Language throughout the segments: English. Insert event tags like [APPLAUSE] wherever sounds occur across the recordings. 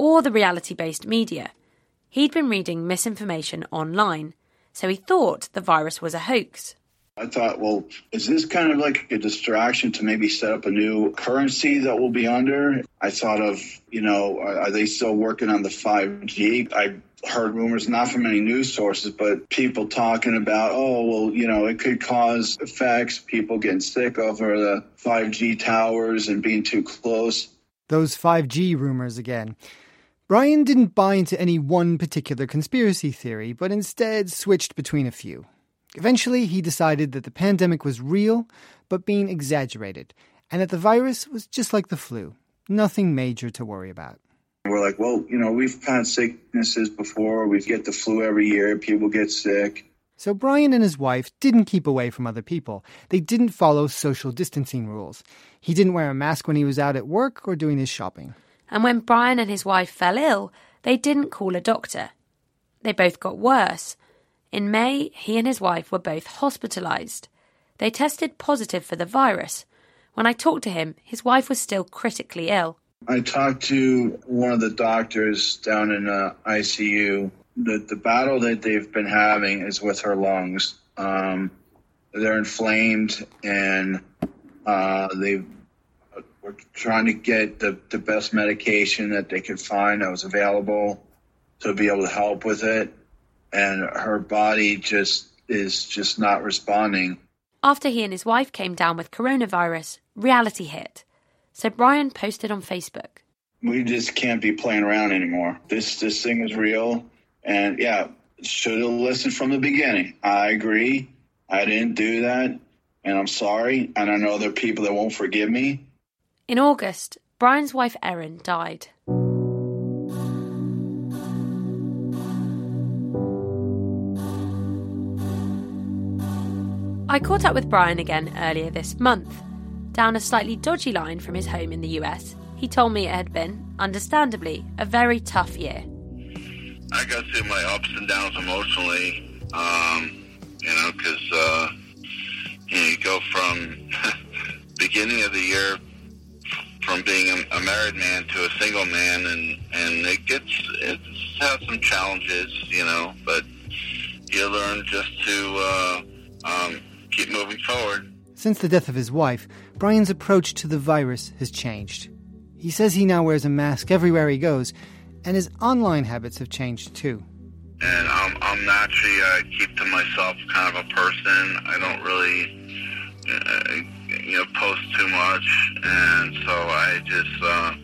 or the reality based media. He'd been reading misinformation online, so he thought the virus was a hoax. I thought, well, is this kind of like a distraction to maybe set up a new currency that we'll be under? I thought of, you know, are they still working on the 5G? I heard rumors, not from any news sources, but people talking about, oh, well, you know, it could cause effects, people getting sick over the 5G towers and being too close. Those 5G rumors again. Brian didn't buy into any one particular conspiracy theory, but instead switched between a few. Eventually, he decided that the pandemic was real, but being exaggerated, and that the virus was just like the flu, nothing major to worry about. We're like, well, you know, we've had sicknesses before. We get the flu every year. People get sick. So Brian and his wife didn't keep away from other people. They didn't follow social distancing rules. He didn't wear a mask when he was out at work or doing his shopping. And when Brian and his wife fell ill, they didn't call a doctor. They both got worse. In May, he and his wife were both hospitalized. They tested positive for the virus. When I talked to him, his wife was still critically ill. I talked to one of the doctors down in uh, ICU. The, the battle that they've been having is with her lungs. Um, they're inflamed and uh, they were trying to get the, the best medication that they could find that was available to be able to help with it. And her body just is just not responding. After he and his wife came down with coronavirus, reality hit. So Brian posted on Facebook. We just can't be playing around anymore. This this thing is real. And yeah, should have listened from the beginning. I agree. I didn't do that. And I'm sorry. And I know there are people that won't forgive me. In August, Brian's wife Erin died. I caught up with Brian again earlier this month. Down a slightly dodgy line from his home in the US, he told me it had been, understandably, a very tough year. I got through my ups and downs emotionally, um, you know, because uh, you, know, you go from [LAUGHS] beginning of the year from being a, a, married man to a single man, and and it gets it has some challenges, you know, but you learn just to uh, um, keep moving forward. Since the death of his wife, Brian's approach to the virus has changed. He says he now wears a mask everywhere he goes, and his online habits have changed too. And I'm, I'm naturally, I keep to myself kind of a person. I don't really, uh, you know, post too much, and so I just, uh,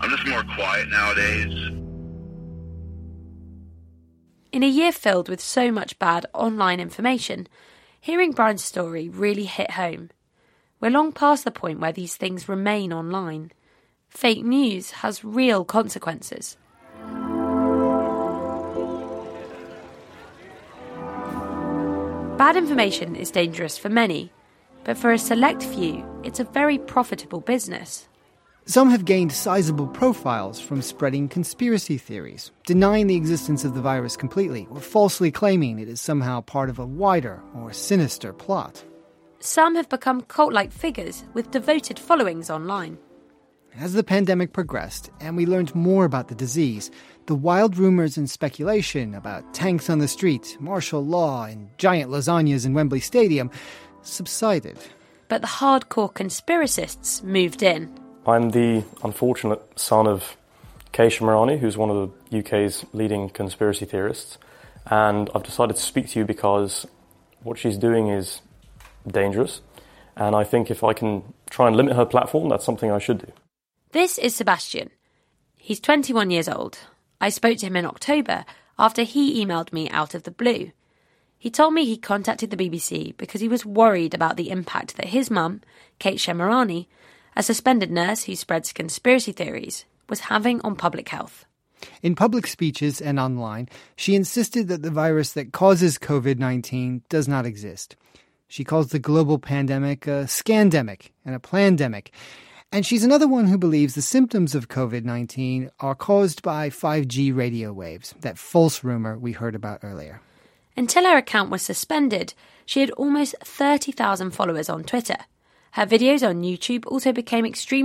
I'm just more quiet nowadays. In a year filled with so much bad online information, Hearing Brian's story really hit home. We're long past the point where these things remain online. Fake news has real consequences. Bad information is dangerous for many, but for a select few, it's a very profitable business. Some have gained sizable profiles from spreading conspiracy theories, denying the existence of the virus completely, or falsely claiming it is somehow part of a wider or sinister plot. Some have become cult like figures with devoted followings online. As the pandemic progressed and we learned more about the disease, the wild rumors and speculation about tanks on the street, martial law, and giant lasagnas in Wembley Stadium subsided. But the hardcore conspiracists moved in. I'm the unfortunate son of Kate Shemirani, who's one of the UK's leading conspiracy theorists, and I've decided to speak to you because what she's doing is dangerous, and I think if I can try and limit her platform, that's something I should do. This is Sebastian. He's 21 years old. I spoke to him in October after he emailed me out of the blue. He told me he contacted the BBC because he was worried about the impact that his mum, Kate Shemirani, a suspended nurse who spreads conspiracy theories, was having on public health. In public speeches and online, she insisted that the virus that causes COVID 19 does not exist. She calls the global pandemic a scandemic and a plandemic. And she's another one who believes the symptoms of COVID 19 are caused by 5G radio waves, that false rumor we heard about earlier. Until her account was suspended, she had almost 30,000 followers on Twitter. Her videos on YouTube also became extremely